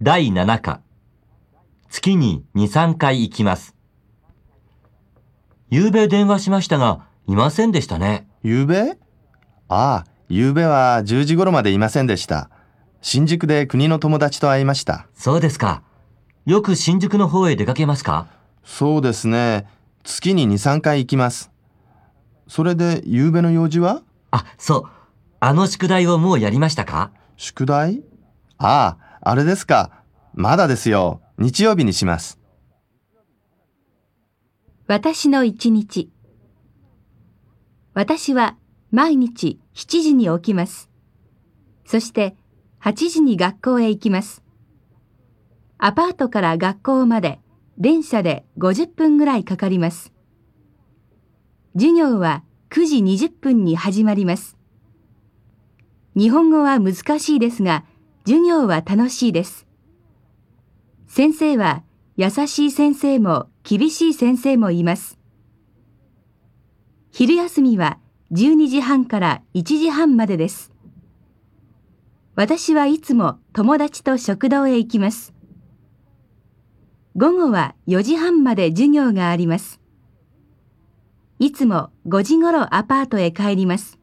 第7課。月に2、3回行きます。夕べ電話しましたが、いませんでしたね。夕べ？ああ、夕べは10時頃までいませんでした。新宿で国の友達と会いました。そうですか。よく新宿の方へ出かけますか？そうですね。月に2、3回行きます。それで夕べの用事は？あ、そう。あの宿題をもうやりましたか？宿題？ああ、あれですか？まだですよ。日曜日にします。私の一日。私は毎日7時に起きます。そして8時に学校へ行きます。アパートから学校まで電車で50分ぐらいかかります。授業は9時20分に始まります。日本語は難しいですが、授業は楽しいです。先生は優しい先生も厳しい先生もいます。昼休みは12時半から1時半までです。私はいつも友達と食堂へ行きます。午後は4時半まで授業があります。いつも5時頃アパートへ帰ります。